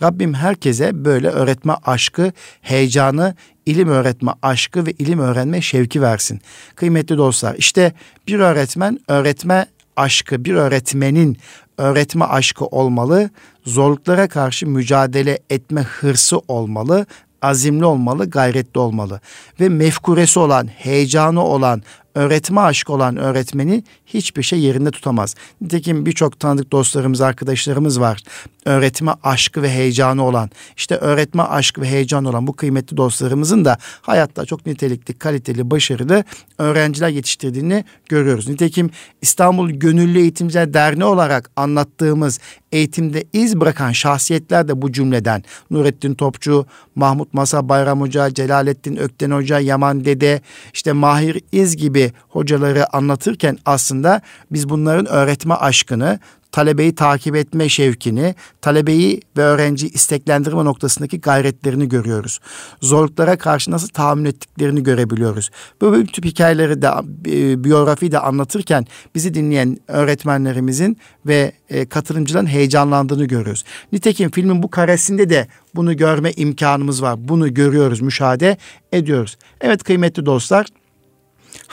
Rabbim herkese böyle öğretme aşkı, heyecanı, ilim öğretme aşkı ve ilim öğrenme şevki versin. Kıymetli dostlar işte bir öğretmen öğretme aşkı, bir öğretmenin öğretme aşkı olmalı, zorluklara karşı mücadele etme hırsı olmalı, azimli olmalı, gayretli olmalı. Ve mefkuresi olan, heyecanı olan, öğretme aşkı olan öğretmeni hiçbir şey yerinde tutamaz. Nitekim birçok tanıdık dostlarımız, arkadaşlarımız var. Öğretme aşkı ve heyecanı olan, işte öğretme aşkı ve heyecanı olan bu kıymetli dostlarımızın da hayatta çok nitelikli, kaliteli, başarılı öğrenciler yetiştirdiğini görüyoruz. Nitekim İstanbul Gönüllü Eğitimciler Derneği olarak anlattığımız eğitimde iz bırakan şahsiyetler de bu cümleden. Nurettin Topçu, Mahmut Masa Bayram Hoca, Celalettin Ökten Hoca, Yaman Dede, işte Mahir İz gibi hocaları anlatırken aslında biz bunların öğretme aşkını, talebeyi takip etme şevkini, talebeyi ve öğrenci isteklendirme noktasındaki gayretlerini görüyoruz. Zorluklara karşı nasıl tahammül ettiklerini görebiliyoruz. Böyle tip hikayeleri de e, biyografiyi de anlatırken bizi dinleyen öğretmenlerimizin ve e, katılımcıların heyecanlandığını görüyoruz. Nitekim filmin bu karesinde de bunu görme imkanımız var. Bunu görüyoruz, müşahede ediyoruz. Evet kıymetli dostlar,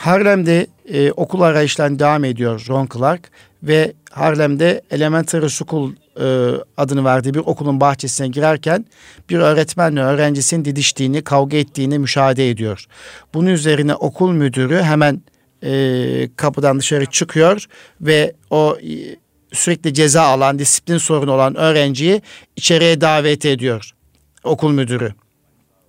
Harlem'de e, okul arayışlarına devam ediyor Ron Clark ve Harlem'de Elementary School e, adını verdiği bir okulun bahçesine girerken bir öğretmenle öğrencisinin didiştiğini, kavga ettiğini müşahede ediyor. Bunun üzerine okul müdürü hemen e, kapıdan dışarı çıkıyor ve o e, sürekli ceza alan, disiplin sorunu olan öğrenciyi içeriye davet ediyor okul müdürü.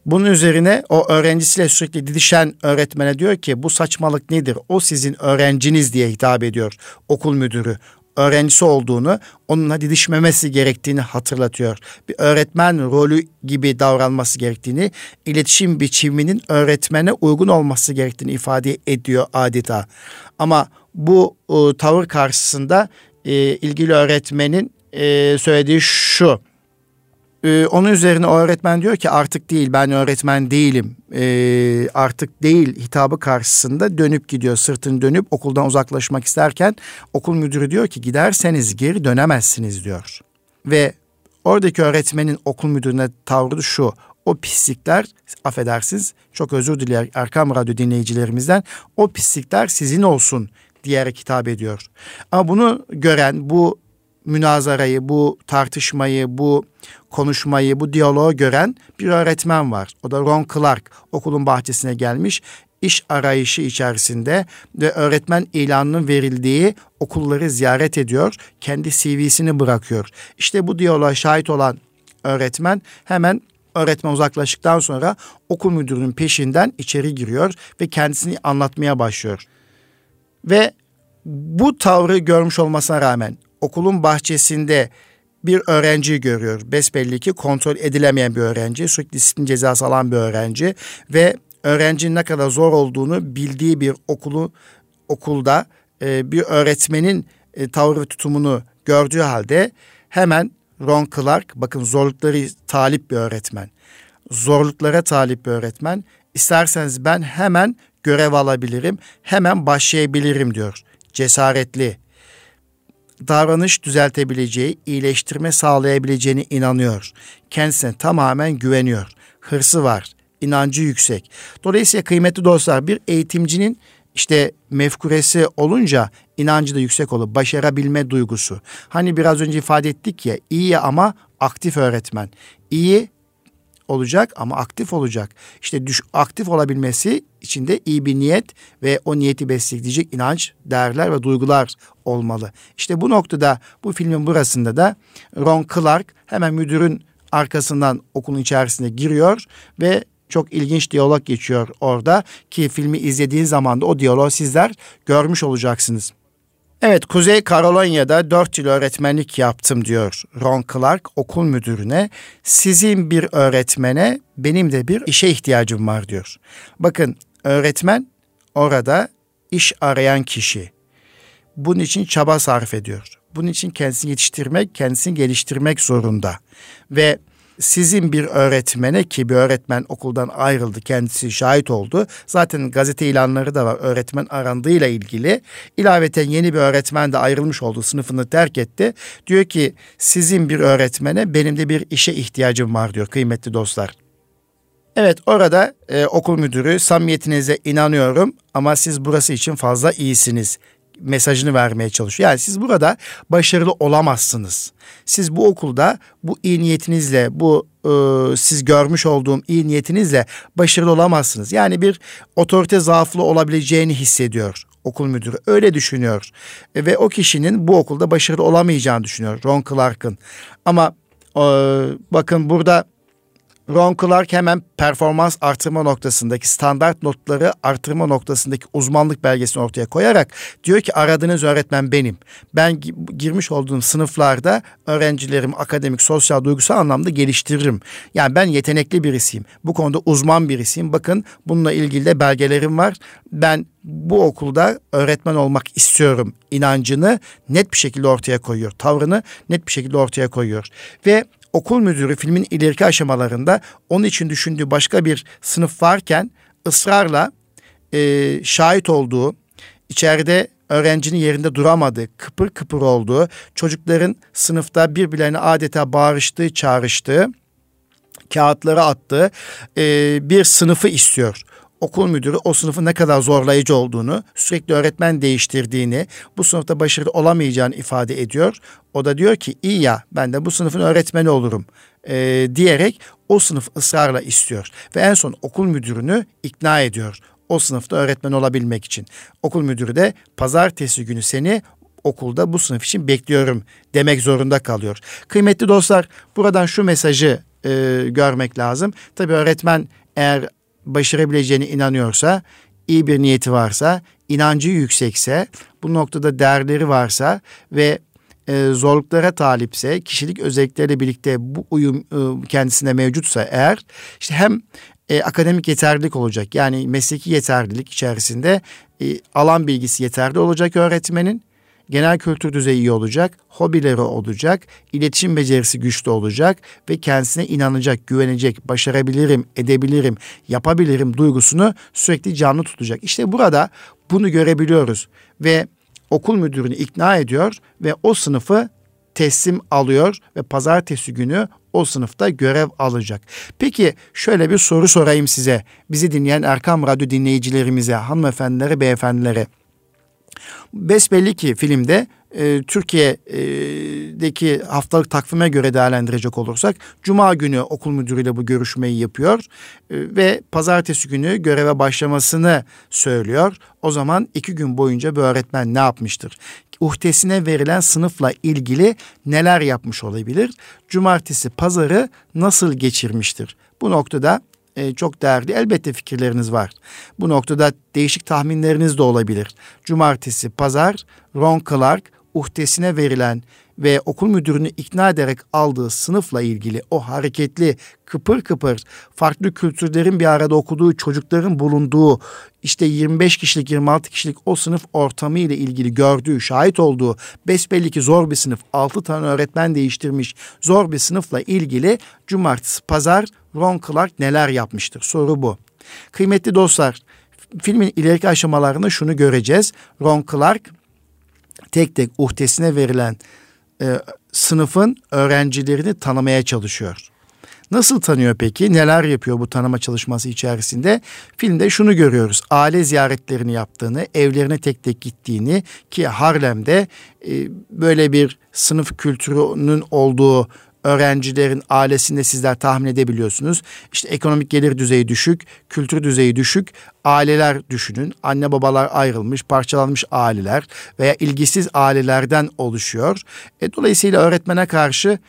Bunun üzerine o öğrencisiyle sürekli didişen öğretmene diyor ki bu saçmalık nedir? O sizin öğrenciniz diye hitap ediyor okul müdürü. Öğrencisi olduğunu, onunla didişmemesi gerektiğini hatırlatıyor. Bir öğretmen rolü gibi davranması gerektiğini, iletişim biçiminin öğretmene uygun olması gerektiğini ifade ediyor adeta. Ama bu e, tavır karşısında e, ilgili öğretmenin e, söylediği şu ee, onun üzerine o öğretmen diyor ki artık değil ben öğretmen değilim ee, artık değil hitabı karşısında dönüp gidiyor sırtını dönüp okuldan uzaklaşmak isterken okul müdürü diyor ki giderseniz geri dönemezsiniz diyor. Ve oradaki öğretmenin okul müdürüne tavrı şu o pislikler affedersiniz çok özür dilerim Erkam Radyo dinleyicilerimizden o pislikler sizin olsun diyerek hitap ediyor. Ama bunu gören bu münazarayı, bu tartışmayı, bu konuşmayı, bu diyaloğu gören bir öğretmen var. O da Ron Clark okulun bahçesine gelmiş iş arayışı içerisinde ve öğretmen ilanının verildiği okulları ziyaret ediyor. Kendi CV'sini bırakıyor. İşte bu diyaloğa şahit olan öğretmen hemen öğretmen uzaklaştıktan sonra okul müdürünün peşinden içeri giriyor ve kendisini anlatmaya başlıyor. Ve bu tavrı görmüş olmasına rağmen okulun bahçesinde bir öğrenciyi görüyor. Besbelli ki kontrol edilemeyen bir öğrenci, sürekli disiplin cezası alan bir öğrenci ve öğrencinin ne kadar zor olduğunu bildiği bir okulu okulda e, bir öğretmenin e, tavır ve tutumunu gördüğü halde hemen Ron Clark bakın zorlukları talip bir öğretmen. Zorluklara talip bir öğretmen. İsterseniz ben hemen görev alabilirim, hemen başlayabilirim diyor. Cesaretli, davranış düzeltebileceği, iyileştirme sağlayabileceğini inanıyor. Kendisine tamamen güveniyor. Hırsı var, inancı yüksek. Dolayısıyla kıymetli dostlar bir eğitimcinin işte mefkuresi olunca inancı da yüksek olur. Başarabilme duygusu. Hani biraz önce ifade ettik ya iyi ama aktif öğretmen. İyi olacak ama aktif olacak. İşte düş, aktif olabilmesi için de iyi bir niyet ve o niyeti besleyecek inanç, değerler ve duygular olmalı. İşte bu noktada bu filmin burasında da Ron Clark hemen müdürün arkasından okulun içerisine giriyor ve çok ilginç diyalog geçiyor orada ki filmi izlediğin zaman da o diyaloğu sizler görmüş olacaksınız. Evet, Kuzey Carolinia'da dört yıl öğretmenlik yaptım diyor Ron Clark okul müdürüne. Sizin bir öğretmene benim de bir işe ihtiyacım var diyor. Bakın öğretmen orada iş arayan kişi. Bunun için çaba sarf ediyor. Bunun için kendisini yetiştirmek, kendisini geliştirmek zorunda. Ve sizin bir öğretmene ki bir öğretmen okuldan ayrıldı kendisi şahit oldu. Zaten gazete ilanları da var öğretmen arandığıyla ilgili. İlaveten yeni bir öğretmen de ayrılmış oldu sınıfını terk etti. Diyor ki sizin bir öğretmene benim de bir işe ihtiyacım var diyor kıymetli dostlar. Evet orada e, okul müdürü samimiyetinize inanıyorum ama siz burası için fazla iyisiniz mesajını vermeye çalışıyor. Yani siz burada başarılı olamazsınız. Siz bu okulda bu iyi niyetinizle, bu e, siz görmüş olduğum iyi niyetinizle başarılı olamazsınız. Yani bir otorite zaaflı olabileceğini hissediyor okul müdürü. Öyle düşünüyor. Ve o kişinin bu okulda başarılı olamayacağını düşünüyor Ron Clark'ın. Ama e, bakın burada Ron Clark hemen performans artırma noktasındaki standart notları artırma noktasındaki uzmanlık belgesini ortaya koyarak diyor ki aradığınız öğretmen benim. Ben girmiş olduğum sınıflarda öğrencilerim akademik, sosyal, duygusal anlamda geliştiririm. Yani ben yetenekli birisiyim. Bu konuda uzman birisiyim. Bakın bununla ilgili de belgelerim var. Ben bu okulda öğretmen olmak istiyorum inancını net bir şekilde ortaya koyuyor. Tavrını net bir şekilde ortaya koyuyor. Ve okul müdürü filmin ileriki aşamalarında onun için düşündüğü başka bir sınıf varken ısrarla e, şahit olduğu, içeride öğrencinin yerinde duramadığı, kıpır kıpır olduğu, çocukların sınıfta birbirlerine adeta bağırıştığı, çağrıştığı, kağıtları attığı e, bir sınıfı istiyor okul müdürü o sınıfın ne kadar zorlayıcı olduğunu, sürekli öğretmen değiştirdiğini, bu sınıfta başarılı olamayacağını ifade ediyor. O da diyor ki iyi ya ben de bu sınıfın öğretmeni olurum e, diyerek o sınıf ısrarla istiyor. Ve en son okul müdürünü ikna ediyor o sınıfta öğretmen olabilmek için. Okul müdürü de pazartesi günü seni okulda bu sınıf için bekliyorum demek zorunda kalıyor. Kıymetli dostlar buradan şu mesajı e, görmek lazım. Tabii öğretmen eğer başarabileceğine inanıyorsa, iyi bir niyeti varsa, inancı yüksekse, bu noktada değerleri varsa ve e, zorluklara talipse, kişilik özellikleriyle birlikte bu uyum e, kendisinde mevcutsa eğer, işte hem e, akademik yeterlilik olacak. Yani mesleki yeterlilik içerisinde e, alan bilgisi yeterli olacak öğretmenin genel kültür düzeyi iyi olacak, hobileri olacak, iletişim becerisi güçlü olacak ve kendisine inanacak, güvenecek, başarabilirim, edebilirim, yapabilirim duygusunu sürekli canlı tutacak. İşte burada bunu görebiliyoruz ve okul müdürünü ikna ediyor ve o sınıfı teslim alıyor ve pazartesi günü o sınıfta görev alacak. Peki şöyle bir soru sorayım size. Bizi dinleyen Erkam Radyo dinleyicilerimize, hanımefendilere, beyefendilere. Besbelli ki filmde e, Türkiye'deki haftalık takvime göre değerlendirecek olursak Cuma günü okul müdürüyle bu görüşmeyi yapıyor e, ve pazartesi günü göreve başlamasını söylüyor. O zaman iki gün boyunca bu öğretmen ne yapmıştır? Uhdesine verilen sınıfla ilgili neler yapmış olabilir? Cumartesi pazarı nasıl geçirmiştir? Bu noktada e, çok değerli. Elbette fikirleriniz var. Bu noktada değişik tahminleriniz de olabilir. Cumartesi, pazar Ron Clark uhdesine verilen ve okul müdürünü ikna ederek aldığı sınıfla ilgili o hareketli, kıpır kıpır, farklı kültürlerin bir arada okuduğu çocukların bulunduğu işte 25 kişilik 26 kişilik o sınıf ortamı ile ilgili gördüğü, şahit olduğu besbelli ki zor bir sınıf, 6 tane öğretmen değiştirmiş zor bir sınıfla ilgili cumartesi, pazar Ron Clark neler yapmıştır? Soru bu. Kıymetli dostlar, filmin ileriki aşamalarında şunu göreceğiz. Ron Clark tek tek uhdesine verilen e, sınıfın öğrencilerini tanımaya çalışıyor. Nasıl tanıyor peki? Neler yapıyor bu tanıma çalışması içerisinde? Filmde şunu görüyoruz. Aile ziyaretlerini yaptığını, evlerine tek tek gittiğini ki Harlem'de e, böyle bir sınıf kültürünün olduğu öğrencilerin ailesinde sizler tahmin edebiliyorsunuz. İşte ekonomik gelir düzeyi düşük, kültür düzeyi düşük, aileler düşünün. Anne babalar ayrılmış, parçalanmış aileler veya ilgisiz ailelerden oluşuyor. E, dolayısıyla öğretmene karşı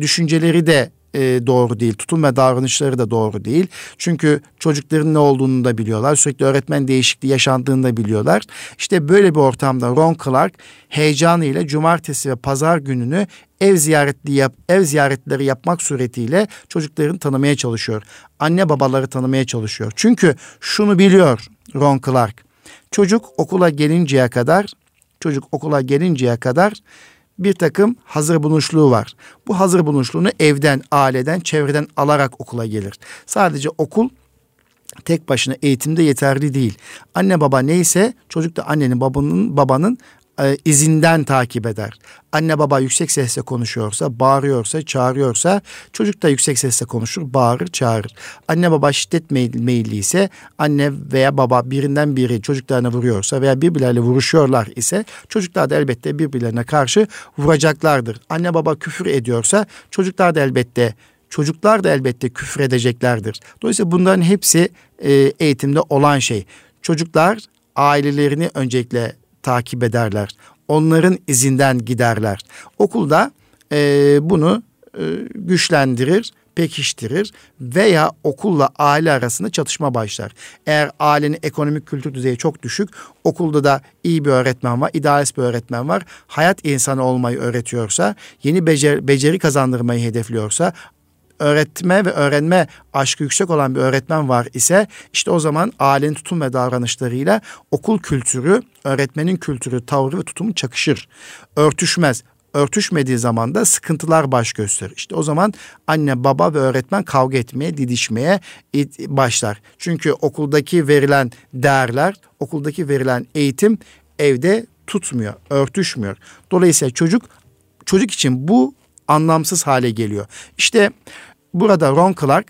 düşünceleri de e, doğru değil. Tutum ve davranışları da doğru değil. Çünkü çocukların ne olduğunu da biliyorlar. Sürekli öğretmen değişikliği yaşandığını da biliyorlar. İşte böyle bir ortamda Ron Clark heyecanıyla cumartesi ve pazar gününü ev ziyaretli yap, ev ziyaretleri yapmak suretiyle çocukların tanımaya çalışıyor. Anne babaları tanımaya çalışıyor. Çünkü şunu biliyor Ron Clark. Çocuk okula gelinceye kadar çocuk okula gelinceye kadar bir takım hazır bulunuşluğu var. Bu hazır bulunuşluğunu evden, aileden, çevreden alarak okula gelir. Sadece okul tek başına eğitimde yeterli değil. Anne baba neyse çocuk da annenin babanın babanın e, izinden takip eder. Anne baba yüksek sesle konuşuyorsa, bağırıyorsa, çağırıyorsa çocuk da yüksek sesle konuşur, bağırır, çağırır. Anne baba şiddet meyilli ise anne veya baba birinden biri çocuklarına vuruyorsa veya birbirleriyle vuruşuyorlar ise çocuklar da elbette birbirlerine karşı vuracaklardır. Anne baba küfür ediyorsa çocuklar da elbette çocuklar da elbette küfür edeceklerdir. Dolayısıyla bunların hepsi e, eğitimde olan şey. Çocuklar ailelerini öncelikle takip ederler. Onların izinden giderler. Okulda e, bunu e, güçlendirir, pekiştirir veya okulla aile arasında çatışma başlar. Eğer ailenin ekonomik kültür düzeyi çok düşük, okulda da iyi bir öğretmen var, idealist bir öğretmen var. Hayat insanı olmayı öğretiyorsa, yeni becer, beceri kazandırmayı hedefliyorsa, öğretme ve öğrenme aşkı yüksek olan bir öğretmen var ise işte o zaman ailenin tutum ve davranışlarıyla okul kültürü, öğretmenin kültürü, tavrı ve tutumu çakışır. Örtüşmez. Örtüşmediği zaman da sıkıntılar baş gösterir. İşte o zaman anne, baba ve öğretmen kavga etmeye, didişmeye başlar. Çünkü okuldaki verilen değerler, okuldaki verilen eğitim evde tutmuyor, örtüşmüyor. Dolayısıyla çocuk çocuk için bu anlamsız hale geliyor. İşte Burada Ron Clark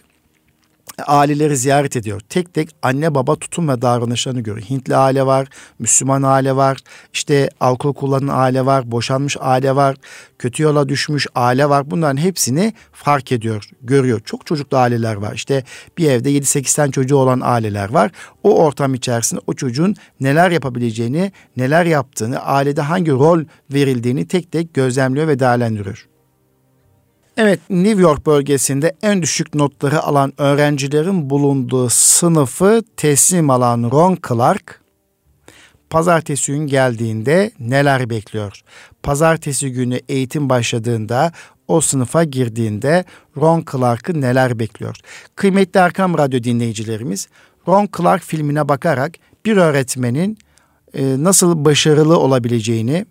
aileleri ziyaret ediyor. Tek tek anne baba tutum ve davranışlarını görüyor. Hintli aile var, Müslüman aile var, işte alkol kullanan aile var, boşanmış aile var, kötü yola düşmüş aile var. Bunların hepsini fark ediyor, görüyor. Çok çocuklu aileler var. İşte bir evde 7-8 tane çocuğu olan aileler var. O ortam içerisinde o çocuğun neler yapabileceğini, neler yaptığını, ailede hangi rol verildiğini tek tek gözlemliyor ve değerlendiriyor. Evet, New York bölgesinde en düşük notları alan öğrencilerin bulunduğu sınıfı teslim alan Ron Clark, pazartesi gün geldiğinde neler bekliyor? Pazartesi günü eğitim başladığında o sınıfa girdiğinde Ron Clark'ı neler bekliyor? Kıymetli Erkam Radyo dinleyicilerimiz, Ron Clark filmine bakarak bir öğretmenin e, nasıl başarılı olabileceğini,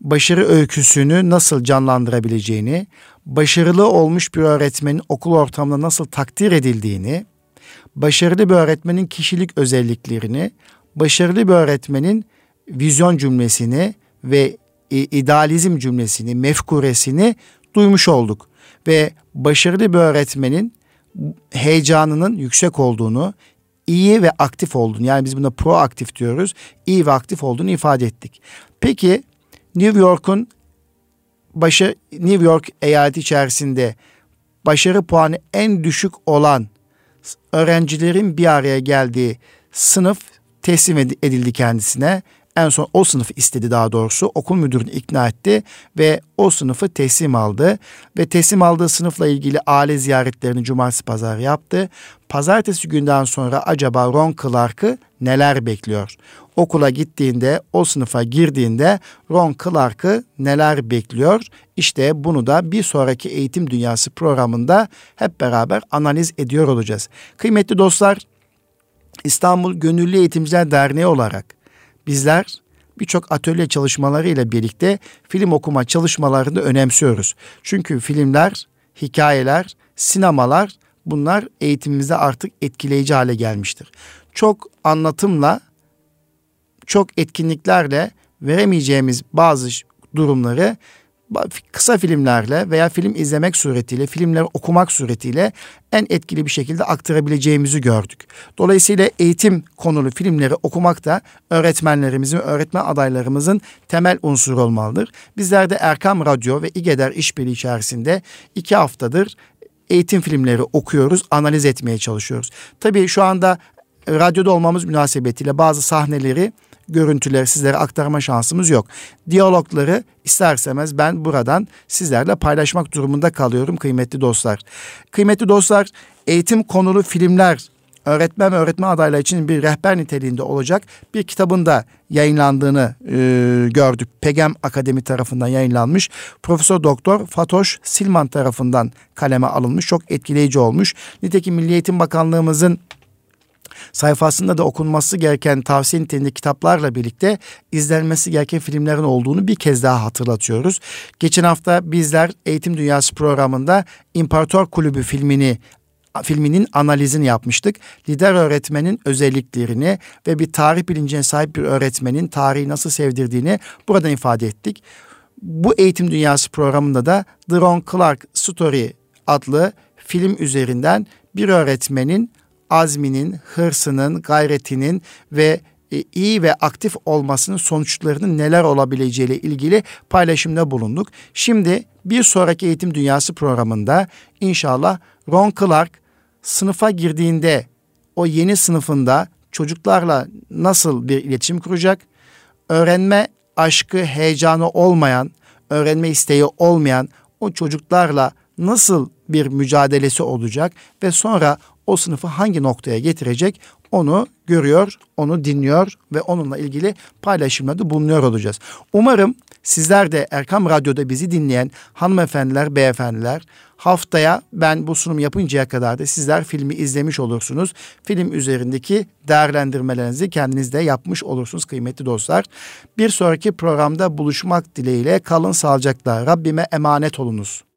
başarı öyküsünü nasıl canlandırabileceğini, başarılı olmuş bir öğretmenin okul ortamında nasıl takdir edildiğini, başarılı bir öğretmenin kişilik özelliklerini, başarılı bir öğretmenin vizyon cümlesini ve idealizm cümlesini, mefkuresini duymuş olduk. Ve başarılı bir öğretmenin heyecanının yüksek olduğunu, iyi ve aktif olduğunu yani biz buna proaktif diyoruz. iyi ve aktif olduğunu ifade ettik. Peki New York'un başı New York eyaleti içerisinde başarı puanı en düşük olan öğrencilerin bir araya geldiği sınıf teslim edildi kendisine. En son o sınıfı istedi daha doğrusu. Okul müdürünü ikna etti ve o sınıfı teslim aldı. Ve teslim aldığı sınıfla ilgili aile ziyaretlerini cumartesi pazar yaptı. Pazartesi günden sonra acaba Ron Clark'ı neler bekliyor? Okula gittiğinde, o sınıfa girdiğinde Ron Clark'ı neler bekliyor? İşte bunu da bir sonraki Eğitim Dünyası programında hep beraber analiz ediyor olacağız. Kıymetli dostlar, İstanbul Gönüllü Eğitimciler Derneği olarak bizler birçok atölye çalışmaları ile birlikte film okuma çalışmalarını önemsiyoruz. Çünkü filmler, hikayeler, sinemalar bunlar eğitimimizde artık etkileyici hale gelmiştir. Çok anlatımla, çok etkinliklerle veremeyeceğimiz bazı durumları kısa filmlerle veya film izlemek suretiyle, filmleri okumak suretiyle en etkili bir şekilde aktarabileceğimizi gördük. Dolayısıyla eğitim konulu filmleri okumak da öğretmenlerimizin, öğretmen adaylarımızın temel unsuru olmalıdır. Bizler de Erkam Radyo ve İGEDER işbirliği içerisinde iki haftadır eğitim filmleri okuyoruz, analiz etmeye çalışıyoruz. Tabii şu anda radyoda olmamız münasebetiyle bazı sahneleri görüntüleri sizlere aktarma şansımız yok. Diyalogları isterseniz ben buradan sizlerle paylaşmak durumunda kalıyorum kıymetli dostlar. Kıymetli dostlar eğitim konulu filmler öğretmen ve öğretmen adayları için bir rehber niteliğinde olacak bir kitabında yayınlandığını e, gördük. Pegem Akademi tarafından yayınlanmış. Profesör Doktor Fatoş Silman tarafından kaleme alınmış. Çok etkileyici olmuş. Nitekim Milli Eğitim Bakanlığımızın sayfasında da okunması gereken tavsiye niteliğinde kitaplarla birlikte izlenmesi gereken filmlerin olduğunu bir kez daha hatırlatıyoruz. Geçen hafta bizler Eğitim Dünyası programında İmparator Kulübü filmini filminin analizini yapmıştık. Lider öğretmenin özelliklerini ve bir tarih bilincine sahip bir öğretmenin tarihi nasıl sevdirdiğini buradan ifade ettik. Bu eğitim dünyası programında da The Ron Clark Story adlı film üzerinden bir öğretmenin azminin, hırsının, gayretinin ve e, iyi ve aktif olmasının sonuçlarının neler olabileceğiyle ilgili paylaşımda bulunduk. Şimdi bir sonraki Eğitim Dünyası programında inşallah Ron Clark sınıfa girdiğinde o yeni sınıfında çocuklarla nasıl bir iletişim kuracak? Öğrenme aşkı, heyecanı olmayan, öğrenme isteği olmayan o çocuklarla nasıl bir mücadelesi olacak ve sonra o sınıfı hangi noktaya getirecek onu görüyor, onu dinliyor ve onunla ilgili paylaşımlarda bulunuyor olacağız. Umarım sizler de Erkam Radyo'da bizi dinleyen hanımefendiler, beyefendiler haftaya ben bu sunum yapıncaya kadar da sizler filmi izlemiş olursunuz. Film üzerindeki değerlendirmelerinizi kendiniz de yapmış olursunuz kıymetli dostlar. Bir sonraki programda buluşmak dileğiyle kalın sağlıcakla Rabbime emanet olunuz.